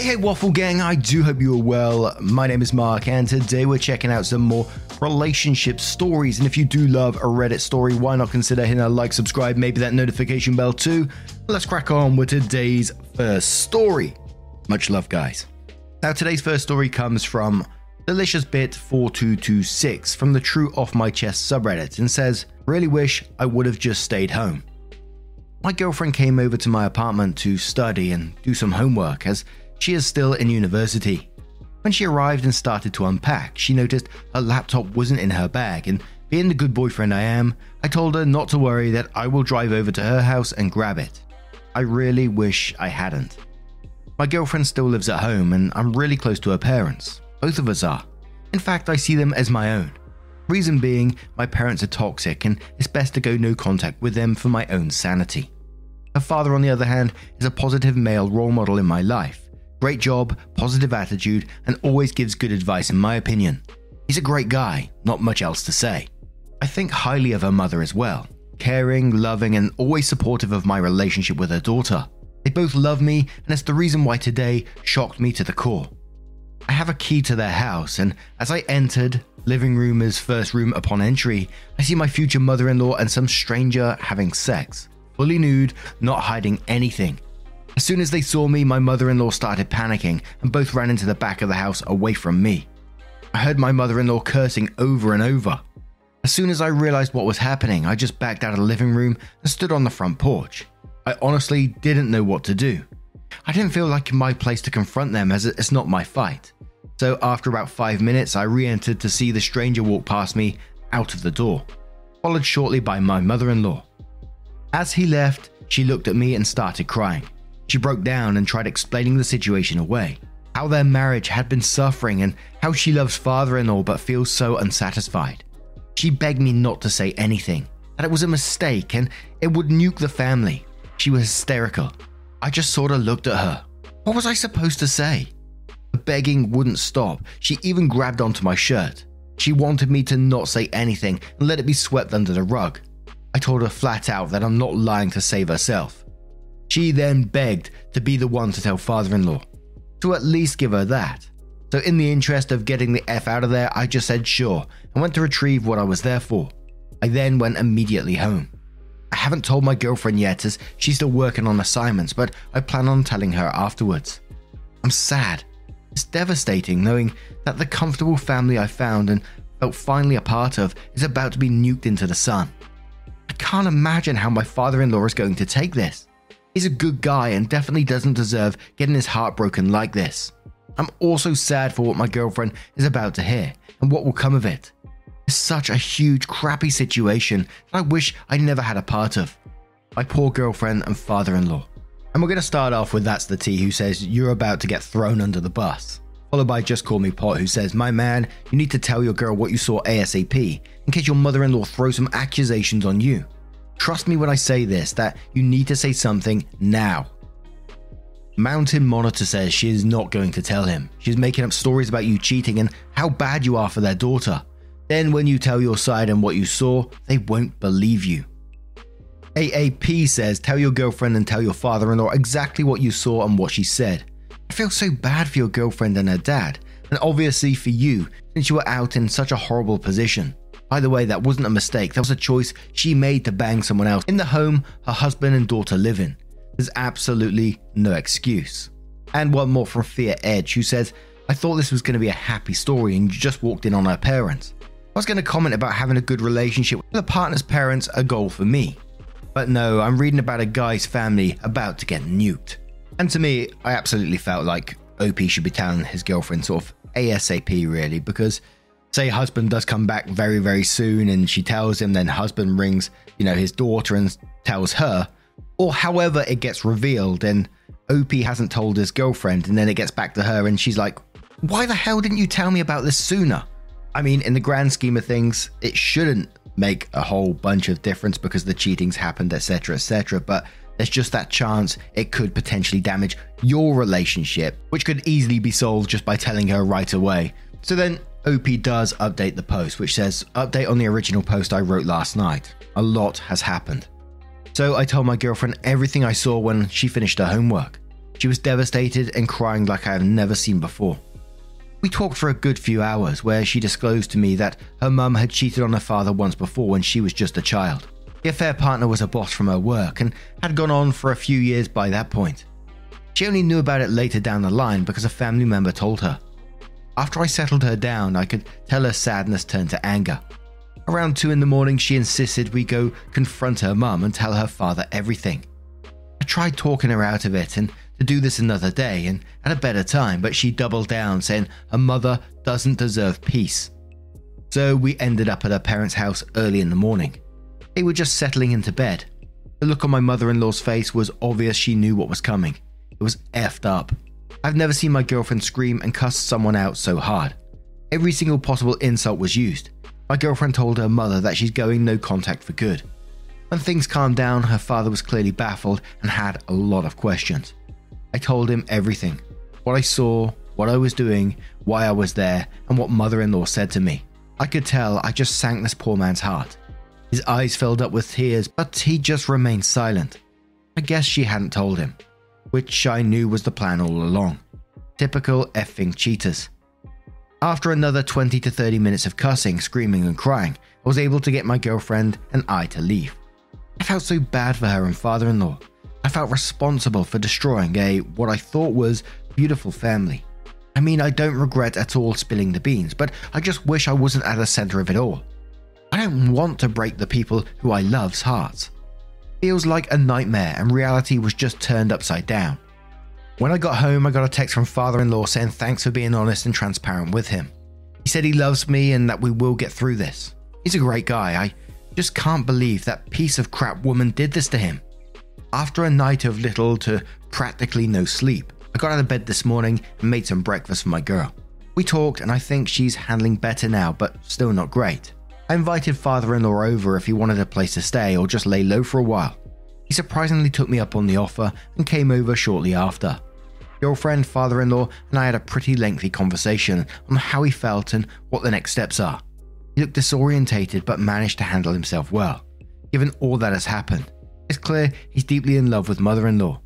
Hey, hey, Waffle Gang, I do hope you are well. My name is Mark, and today we're checking out some more relationship stories. And if you do love a Reddit story, why not consider hitting a like, subscribe, maybe that notification bell too? Let's crack on with today's first story. Much love, guys. Now, today's first story comes from Delicious Bit 4226 from the True Off My Chest subreddit and says, Really wish I would have just stayed home. My girlfriend came over to my apartment to study and do some homework as she is still in university. When she arrived and started to unpack, she noticed her laptop wasn't in her bag, and being the good boyfriend I am, I told her not to worry that I will drive over to her house and grab it. I really wish I hadn't. My girlfriend still lives at home, and I'm really close to her parents. Both of us are. In fact, I see them as my own. Reason being, my parents are toxic, and it's best to go no contact with them for my own sanity. Her father, on the other hand, is a positive male role model in my life Great job, positive attitude, and always gives good advice, in my opinion. He's a great guy, not much else to say. I think highly of her mother as well caring, loving, and always supportive of my relationship with her daughter. They both love me, and it's the reason why today shocked me to the core. I have a key to their house, and as I entered, living room is first room upon entry, I see my future mother in law and some stranger having sex. Fully nude, not hiding anything, as soon as they saw me, my mother in law started panicking and both ran into the back of the house away from me. I heard my mother in law cursing over and over. As soon as I realized what was happening, I just backed out of the living room and stood on the front porch. I honestly didn't know what to do. I didn't feel like my place to confront them as it's not my fight. So after about five minutes, I re entered to see the stranger walk past me out of the door, followed shortly by my mother in law. As he left, she looked at me and started crying. She broke down and tried explaining the situation away. How their marriage had been suffering and how she loves father in law but feels so unsatisfied. She begged me not to say anything, that it was a mistake and it would nuke the family. She was hysterical. I just sort of looked at her. What was I supposed to say? The begging wouldn't stop. She even grabbed onto my shirt. She wanted me to not say anything and let it be swept under the rug. I told her flat out that I'm not lying to save herself. She then begged to be the one to tell father in law, to at least give her that. So, in the interest of getting the F out of there, I just said sure and went to retrieve what I was there for. I then went immediately home. I haven't told my girlfriend yet as she's still working on assignments, but I plan on telling her afterwards. I'm sad. It's devastating knowing that the comfortable family I found and felt finally a part of is about to be nuked into the sun. I can't imagine how my father in law is going to take this. He's a good guy and definitely doesn't deserve getting his heart broken like this. I'm also sad for what my girlfriend is about to hear and what will come of it. It's such a huge, crappy situation that I wish I never had a part of. My poor girlfriend and father in law. And we're going to start off with That's the T, who says, You're about to get thrown under the bus. Followed by Just Call Me Pot, who says, My man, you need to tell your girl what you saw ASAP in case your mother in law throws some accusations on you. Trust me when I say this that you need to say something now. Mountain Monitor says she is not going to tell him. She's making up stories about you cheating and how bad you are for their daughter. Then, when you tell your side and what you saw, they won't believe you. AAP says, Tell your girlfriend and tell your father in law exactly what you saw and what she said. I feel so bad for your girlfriend and her dad, and obviously for you, since you were out in such a horrible position. By the way, that wasn't a mistake, that was a choice she made to bang someone else in the home her husband and daughter live in. There's absolutely no excuse. And one more from Fear Edge, who says, I thought this was going to be a happy story and you just walked in on her parents. I was going to comment about having a good relationship with a partner's parents, a goal for me. But no, I'm reading about a guy's family about to get nuked. And to me, I absolutely felt like OP should be telling his girlfriend sort of ASAP, really, because Say husband does come back very, very soon and she tells him, then husband rings, you know, his daughter and tells her, or however it gets revealed and opie hasn't told his girlfriend and then it gets back to her and she's like, why the hell didn't you tell me about this sooner? I mean, in the grand scheme of things, it shouldn't make a whole bunch of difference because the cheating's happened, etc., etc. But there's just that chance it could potentially damage your relationship, which could easily be solved just by telling her right away. So then OP does update the post, which says, Update on the original post I wrote last night. A lot has happened. So I told my girlfriend everything I saw when she finished her homework. She was devastated and crying like I have never seen before. We talked for a good few hours, where she disclosed to me that her mum had cheated on her father once before when she was just a child. The affair partner was a boss from her work and had gone on for a few years by that point. She only knew about it later down the line because a family member told her. After I settled her down, I could tell her sadness turned to anger. Around 2 in the morning, she insisted we go confront her mum and tell her father everything. I tried talking her out of it and to do this another day and at a better time, but she doubled down, saying her mother doesn't deserve peace. So we ended up at her parents' house early in the morning. They were just settling into bed. The look on my mother in law's face was obvious she knew what was coming. It was effed up. I've never seen my girlfriend scream and cuss someone out so hard. Every single possible insult was used. My girlfriend told her mother that she's going no contact for good. When things calmed down, her father was clearly baffled and had a lot of questions. I told him everything what I saw, what I was doing, why I was there, and what mother in law said to me. I could tell I just sank this poor man's heart. His eyes filled up with tears, but he just remained silent. I guess she hadn't told him, which I knew was the plan all along. Typical effing cheaters. After another 20 to 30 minutes of cussing, screaming, and crying, I was able to get my girlfriend and I to leave. I felt so bad for her and father in law. I felt responsible for destroying a, what I thought was, beautiful family. I mean, I don't regret at all spilling the beans, but I just wish I wasn't at the center of it all. I don't want to break the people who I love's hearts. Feels like a nightmare, and reality was just turned upside down. When I got home, I got a text from father in law saying thanks for being honest and transparent with him. He said he loves me and that we will get through this. He's a great guy. I just can't believe that piece of crap woman did this to him. After a night of little to practically no sleep, I got out of bed this morning and made some breakfast for my girl. We talked, and I think she's handling better now, but still not great. I invited father in law over if he wanted a place to stay or just lay low for a while. He surprisingly took me up on the offer and came over shortly after. Girlfriend, father in law, and I had a pretty lengthy conversation on how he felt and what the next steps are. He looked disorientated but managed to handle himself well, given all that has happened. It's clear he's deeply in love with mother in law.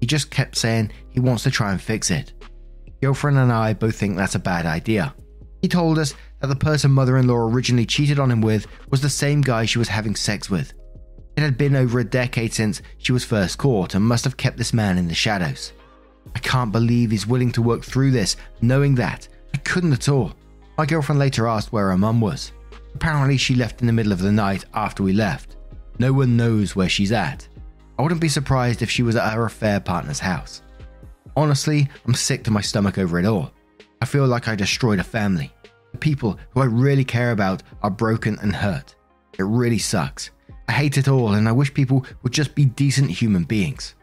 He just kept saying he wants to try and fix it. Girlfriend and I both think that's a bad idea. He told us that the person mother in law originally cheated on him with was the same guy she was having sex with. It had been over a decade since she was first caught and must have kept this man in the shadows. I can't believe he's willing to work through this, knowing that. I couldn't at all. My girlfriend later asked where her mum was. Apparently, she left in the middle of the night after we left. No one knows where she's at. I wouldn't be surprised if she was at her affair partner's house. Honestly, I'm sick to my stomach over it all. I feel like I destroyed a family. The people who I really care about are broken and hurt. It really sucks. I hate it all and I wish people would just be decent human beings.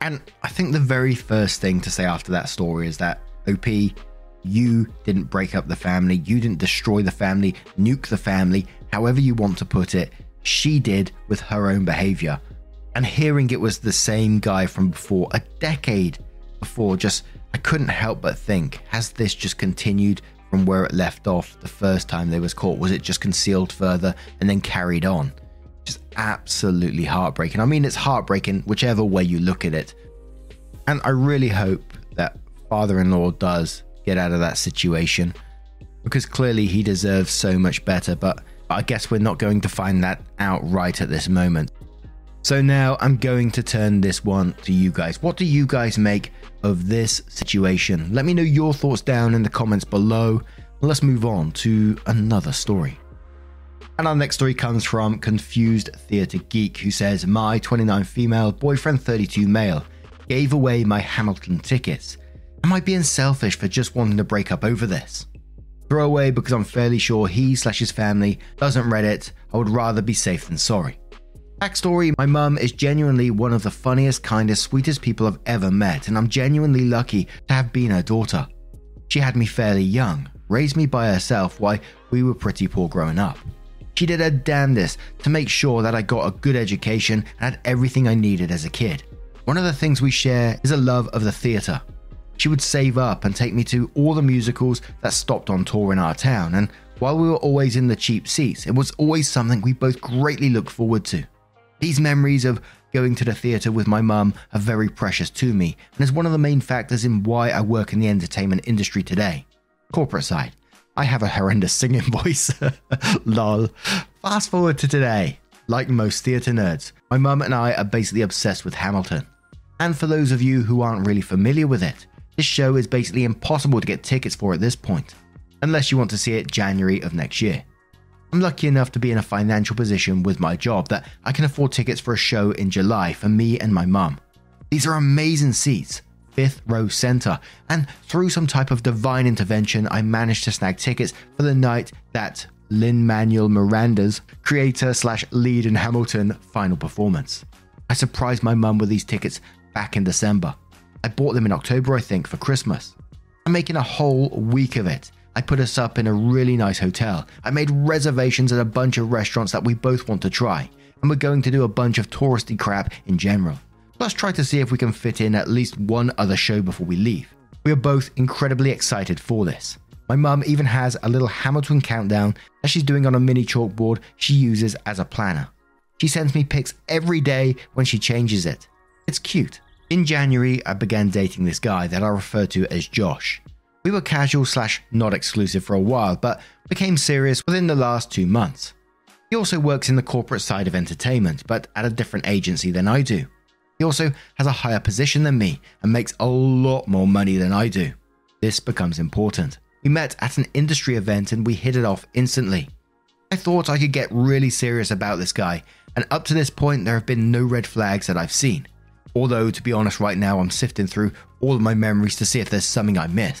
And I think the very first thing to say after that story is that OP, you didn't break up the family, you didn't destroy the family, nuke the family, however you want to put it she did with her own behavior. And hearing it was the same guy from before, a decade before, just I couldn't help but think, has this just continued from where it left off the first time they was caught? Was it just concealed further and then carried on? Just absolutely heartbreaking. I mean, it's heartbreaking whichever way you look at it. And I really hope that father in law does get out of that situation because clearly he deserves so much better. But I guess we're not going to find that out right at this moment. So now I'm going to turn this one to you guys. What do you guys make of this situation? Let me know your thoughts down in the comments below. Let's move on to another story. And our next story comes from Confused Theatre Geek, who says, My 29 female, boyfriend 32 male, gave away my Hamilton tickets. Am I being selfish for just wanting to break up over this? Throwaway because I'm fairly sure he slash his family doesn't read it. I would rather be safe than sorry. Backstory My mum is genuinely one of the funniest, kindest, sweetest people I've ever met, and I'm genuinely lucky to have been her daughter. She had me fairly young, raised me by herself while we were pretty poor growing up. She did her damnedest to make sure that I got a good education and had everything I needed as a kid. One of the things we share is a love of the theatre. She would save up and take me to all the musicals that stopped on tour in our town, and while we were always in the cheap seats, it was always something we both greatly looked forward to. These memories of going to the theatre with my mum are very precious to me, and is one of the main factors in why I work in the entertainment industry today. Corporate side. I have a horrendous singing voice. Lol. Fast forward to today. Like most theatre nerds, my mum and I are basically obsessed with Hamilton. And for those of you who aren't really familiar with it, this show is basically impossible to get tickets for at this point, unless you want to see it January of next year. I'm lucky enough to be in a financial position with my job that I can afford tickets for a show in July for me and my mum. These are amazing seats, fifth row center, and through some type of divine intervention, I managed to snag tickets for the night that Lin Manuel Miranda's creator slash lead in Hamilton final performance. I surprised my mum with these tickets back in December. I bought them in October, I think, for Christmas. I'm making a whole week of it. I put us up in a really nice hotel. I made reservations at a bunch of restaurants that we both want to try, and we're going to do a bunch of touristy crap in general. Plus, try to see if we can fit in at least one other show before we leave. We are both incredibly excited for this. My mum even has a little Hamilton countdown that she's doing on a mini chalkboard she uses as a planner. She sends me pics every day when she changes it. It's cute. In January, I began dating this guy that I refer to as Josh. We were casual slash not exclusive for a while, but became serious within the last two months. He also works in the corporate side of entertainment, but at a different agency than I do. He also has a higher position than me and makes a lot more money than I do. This becomes important. We met at an industry event and we hit it off instantly. I thought I could get really serious about this guy, and up to this point, there have been no red flags that I've seen. Although, to be honest, right now I'm sifting through all of my memories to see if there's something I missed.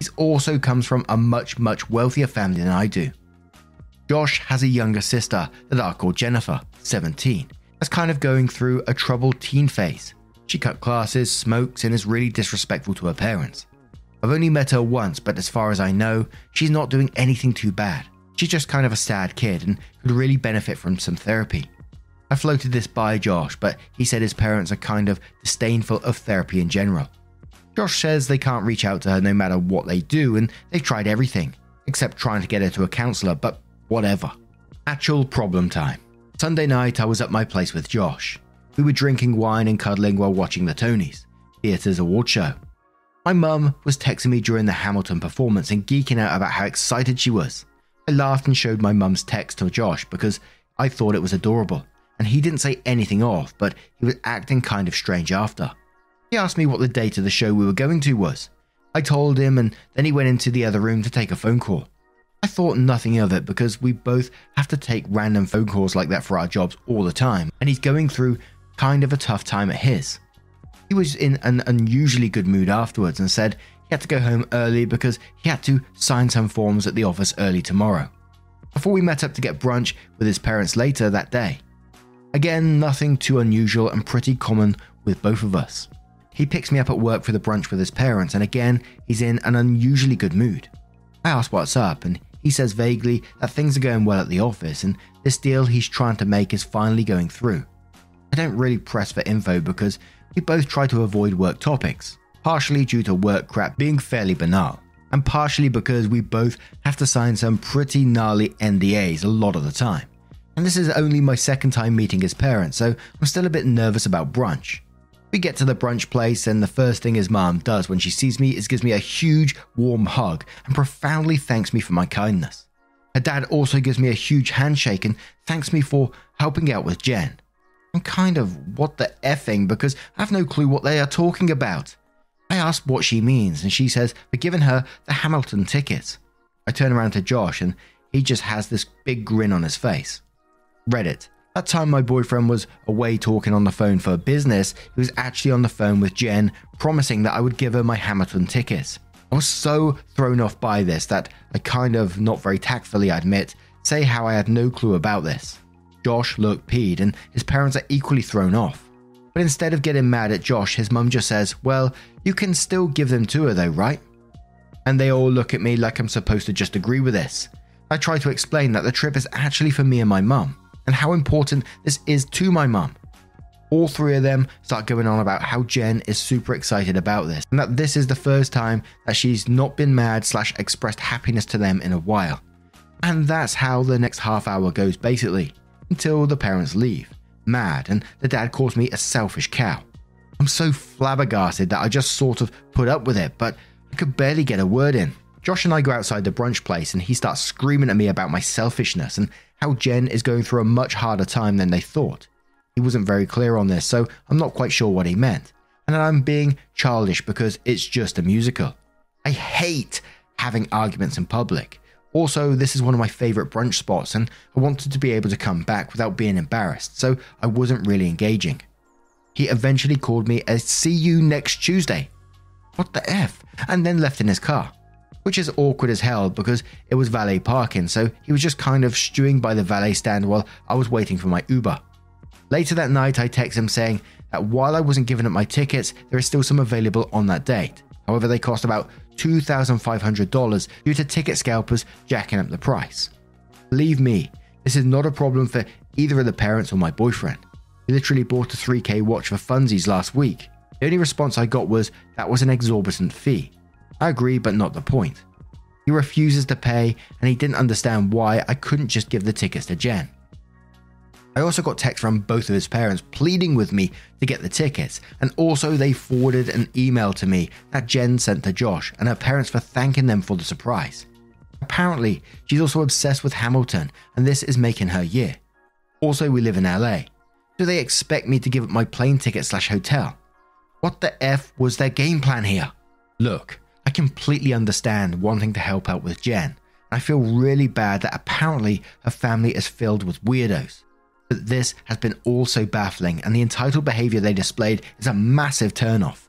He also comes from a much, much wealthier family than I do. Josh has a younger sister that I call Jennifer, 17, that's kind of going through a troubled teen phase. She cut classes, smokes, and is really disrespectful to her parents. I've only met her once, but as far as I know, she's not doing anything too bad. She's just kind of a sad kid and could really benefit from some therapy. I floated this by Josh, but he said his parents are kind of disdainful of therapy in general. Josh says they can't reach out to her no matter what they do, and they've tried everything, except trying to get her to a counselor, but whatever. Actual problem time. Sunday night, I was at my place with Josh. We were drinking wine and cuddling while watching the Tonys, theatre's award show. My mum was texting me during the Hamilton performance and geeking out about how excited she was. I laughed and showed my mum's text to Josh because I thought it was adorable, and he didn't say anything off, but he was acting kind of strange after. He asked me what the date of the show we were going to was. I told him, and then he went into the other room to take a phone call. I thought nothing of it because we both have to take random phone calls like that for our jobs all the time, and he's going through kind of a tough time at his. He was in an unusually good mood afterwards and said he had to go home early because he had to sign some forms at the office early tomorrow. Before we met up to get brunch with his parents later that day. Again, nothing too unusual and pretty common with both of us. He picks me up at work for the brunch with his parents, and again, he's in an unusually good mood. I ask what's up, and he says vaguely that things are going well at the office and this deal he's trying to make is finally going through. I don't really press for info because we both try to avoid work topics, partially due to work crap being fairly banal, and partially because we both have to sign some pretty gnarly NDAs a lot of the time. And this is only my second time meeting his parents, so I'm still a bit nervous about brunch. We get to the brunch place, and the first thing his mom does when she sees me is gives me a huge, warm hug and profoundly thanks me for my kindness. Her dad also gives me a huge handshake and thanks me for helping out with Jen. I'm kind of what the effing because I have no clue what they are talking about. I ask what she means, and she says we're giving her the Hamilton tickets. I turn around to Josh, and he just has this big grin on his face. Reddit. That time my boyfriend was away talking on the phone for business, he was actually on the phone with Jen, promising that I would give her my Hamilton tickets. I was so thrown off by this that I kind of, not very tactfully, I admit, say how I had no clue about this. Josh looked peed, and his parents are equally thrown off. But instead of getting mad at Josh, his mum just says, Well, you can still give them to her though, right? And they all look at me like I'm supposed to just agree with this. I try to explain that the trip is actually for me and my mum, and how important this is to my mum. All three of them start going on about how Jen is super excited about this, and that this is the first time that she's not been mad slash expressed happiness to them in a while. And that's how the next half hour goes basically until the parents leave, mad, and the dad calls me a selfish cow. I'm so flabbergasted that I just sort of put up with it, but I could barely get a word in. Josh and I go outside the brunch place, and he starts screaming at me about my selfishness and how Jen is going through a much harder time than they thought. He wasn't very clear on this, so I'm not quite sure what he meant. And I'm being childish because it's just a musical. I hate having arguments in public. Also, this is one of my favorite brunch spots, and I wanted to be able to come back without being embarrassed, so I wasn't really engaging. He eventually called me a see you next Tuesday. What the F? And then left in his car, which is awkward as hell because it was valet parking, so he was just kind of stewing by the valet stand while I was waiting for my Uber. Later that night, I text him saying that while I wasn't giving up my tickets, there is still some available on that date. However, they cost about $2,500 due to ticket scalpers jacking up the price. Believe me, this is not a problem for either of the parents or my boyfriend. He literally bought a 3K watch for funsies last week. The only response I got was that was an exorbitant fee. I agree, but not the point. He refuses to pay, and he didn't understand why I couldn't just give the tickets to Jen. I also got text from both of his parents pleading with me to get the tickets, and also they forwarded an email to me that Jen sent to Josh and her parents for thanking them for the surprise. Apparently, she's also obsessed with Hamilton, and this is making her year. Also, we live in LA. Do they expect me to give up my plane ticket slash hotel? What the F was their game plan here? Look, completely understand wanting to help out with Jen. I feel really bad that apparently her family is filled with weirdos. But this has been also baffling, and the entitled behavior they displayed is a massive turnoff.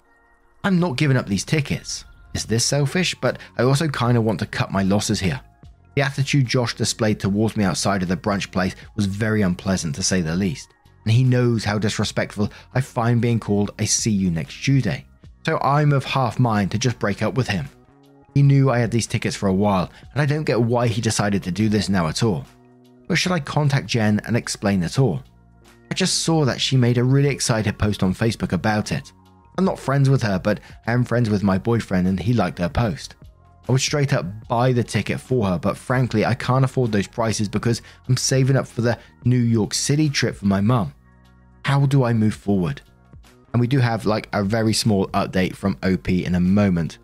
I'm not giving up these tickets. Is this selfish? But I also kind of want to cut my losses here. The attitude Josh displayed towards me outside of the brunch place was very unpleasant to say the least, and he knows how disrespectful I find being called a see you next Tuesday. So I'm of half mind to just break up with him. He knew I had these tickets for a while, and I don't get why he decided to do this now at all or should I contact Jen and explain it all? I just saw that she made a really excited post on Facebook about it. I'm not friends with her, but I am friends with my boyfriend and he liked her post. I would straight up buy the ticket for her, but frankly, I can't afford those prices because I'm saving up for the New York City trip for my mum. How do I move forward? And we do have like a very small update from OP in a moment.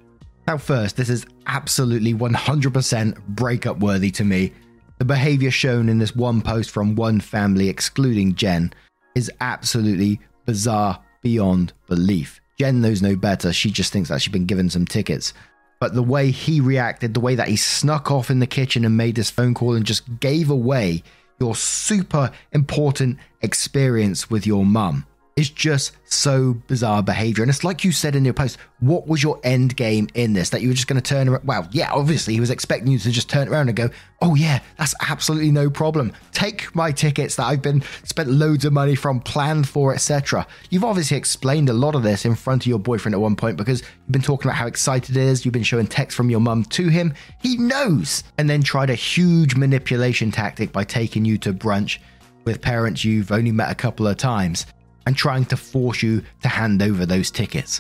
Now, first, this is absolutely 100% breakup worthy to me the behavior shown in this one post from one family, excluding Jen, is absolutely bizarre beyond belief. Jen knows no better. She just thinks that she's been given some tickets. But the way he reacted, the way that he snuck off in the kitchen and made this phone call and just gave away your super important experience with your mum is just so bizarre behavior. And it's like you said in your post, what was your end game in this? That you were just going to turn around? Well, yeah, obviously he was expecting you to just turn around and go, oh, yeah, that's absolutely no problem. Take my tickets that I've been spent loads of money from, planned for, etc. You've obviously explained a lot of this in front of your boyfriend at one point because you've been talking about how excited it is. You've been showing text from your mum to him. He knows. And then tried a huge manipulation tactic by taking you to brunch with parents you've only met a couple of times and trying to force you to hand over those tickets.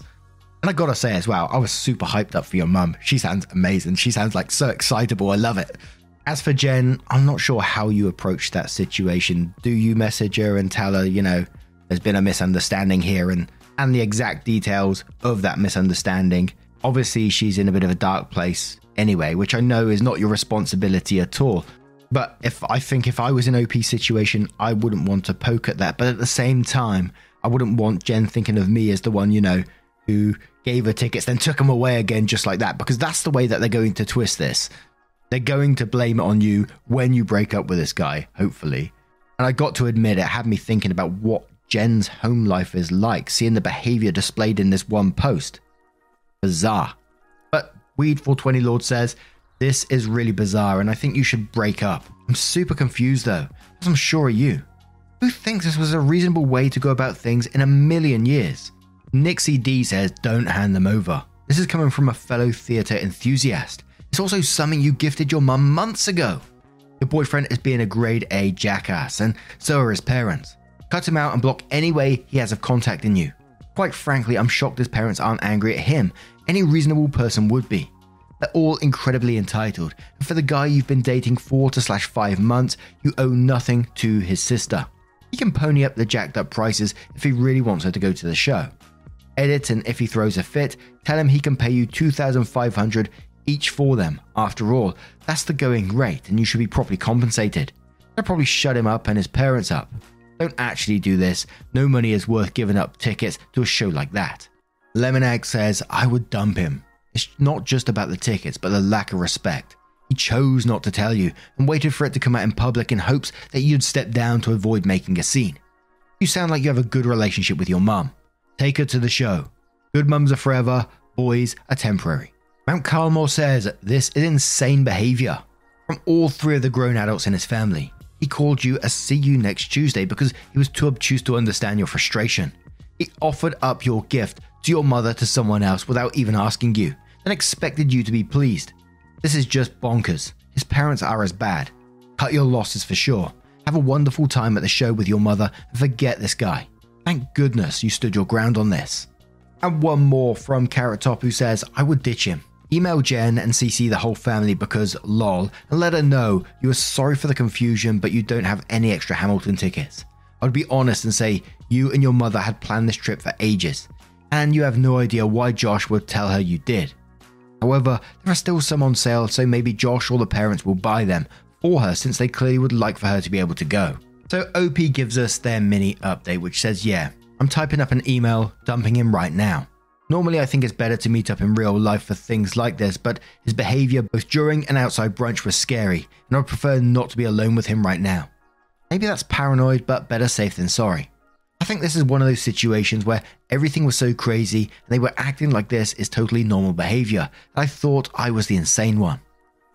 And I gotta say as well, I was super hyped up for your mum. She sounds amazing. She sounds like so excitable. I love it. As for Jen, I'm not sure how you approach that situation. Do you message her and tell her, you know, there's been a misunderstanding here and and the exact details of that misunderstanding? Obviously, she's in a bit of a dark place anyway, which I know is not your responsibility at all. But if I think if I was in OP situation, I wouldn't want to poke at that. But at the same time, I wouldn't want Jen thinking of me as the one, you know, who gave her tickets, then took them away again just like that, because that's the way that they're going to twist this. They're going to blame it on you when you break up with this guy, hopefully. And I got to admit, it had me thinking about what Jen's home life is like, seeing the behavior displayed in this one post. Bizarre. But Weed420 Lord says, this is really bizarre, and I think you should break up. I'm super confused though, as I'm sure are you. Who thinks this was a reasonable way to go about things in a million years? Nixie D says, don't hand them over. This is coming from a fellow theatre enthusiast. It's also something you gifted your mum months ago. Your boyfriend is being a grade A jackass, and so are his parents. Cut him out and block any way he has of contacting you. Quite frankly, I'm shocked his parents aren't angry at him. Any reasonable person would be. They're all incredibly entitled, and for the guy you've been dating four to slash five months, you owe nothing to his sister. He can pony up the jacked up prices if he really wants her to go to the show. Edit and if he throws a fit, tell him he can pay you 2500 each for them. After all, that's the going rate and you should be properly compensated. They'll probably shut him up and his parents up. Don't actually do this. No money is worth giving up tickets to a show like that. Lemonade says, I would dump him. It's not just about the tickets, but the lack of respect. He chose not to tell you and waited for it to come out in public in hopes that you'd step down to avoid making a scene. You sound like you have a good relationship with your mum. Take her to the show. Good mums are forever, boys are temporary. Mount Carmel says this is insane behavior from all three of the grown adults in his family. He called you a see you next Tuesday because he was too obtuse to understand your frustration. He offered up your gift to your mother to someone else without even asking you, and expected you to be pleased. This is just bonkers. His parents are as bad. Cut your losses for sure. Have a wonderful time at the show with your mother and forget this guy. Thank goodness you stood your ground on this. And one more from Carrot Top who says, I would ditch him. Email Jen and CC the whole family because lol, and let her know you are sorry for the confusion, but you don't have any extra Hamilton tickets. I would be honest and say you and your mother had planned this trip for ages, and you have no idea why Josh would tell her you did. However, there are still some on sale, so maybe Josh or the parents will buy them for her since they clearly would like for her to be able to go. So OP gives us their mini update, which says, Yeah, I'm typing up an email, dumping him right now. Normally, I think it's better to meet up in real life for things like this, but his behavior both during and outside brunch was scary, and I'd prefer not to be alone with him right now. Maybe that's paranoid, but better safe than sorry. I think this is one of those situations where everything was so crazy and they were acting like this is totally normal behavior. I thought I was the insane one.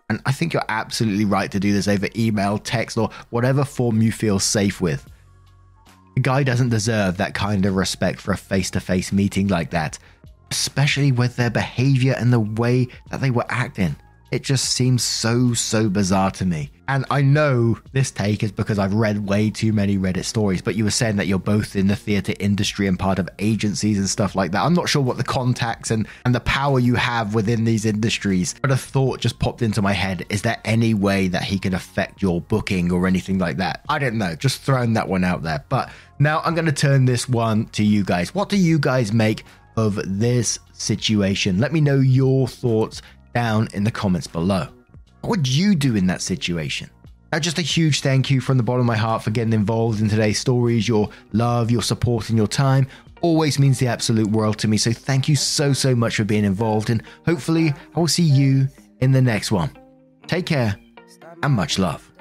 And I think you're absolutely right to do this over email, text, or whatever form you feel safe with. The guy doesn't deserve that kind of respect for a face to face meeting like that, especially with their behavior and the way that they were acting. It just seems so, so bizarre to me. And I know this take is because I've read way too many Reddit stories, but you were saying that you're both in the theatre industry and part of agencies and stuff like that. I'm not sure what the contacts and, and the power you have within these industries, but a thought just popped into my head. Is there any way that he can affect your booking or anything like that? I don't know. Just throwing that one out there. But now I'm going to turn this one to you guys. What do you guys make of this situation? Let me know your thoughts down in the comments below. What would you do in that situation? Now, just a huge thank you from the bottom of my heart for getting involved in today's stories. Your love, your support, and your time always means the absolute world to me. So, thank you so, so much for being involved. And hopefully, I will see you in the next one. Take care and much love.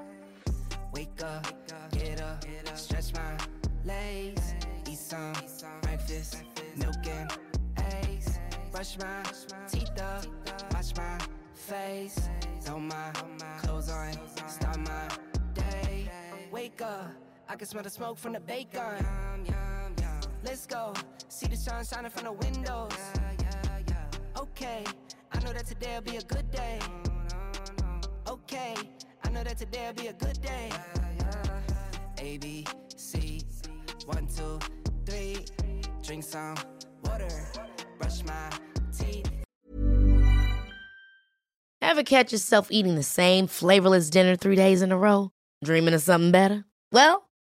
I can smell the smoke from the bacon. Yum, yum, yum. Let's go. See the sun shining from the windows. Yeah, yeah, yeah. Okay, I know that today'll be a good day. Okay, I know that today'll be a good day. A B C, one two three. Drink some water. Brush my teeth. Ever catch yourself eating the same flavorless dinner three days in a row? Dreaming of something better? Well,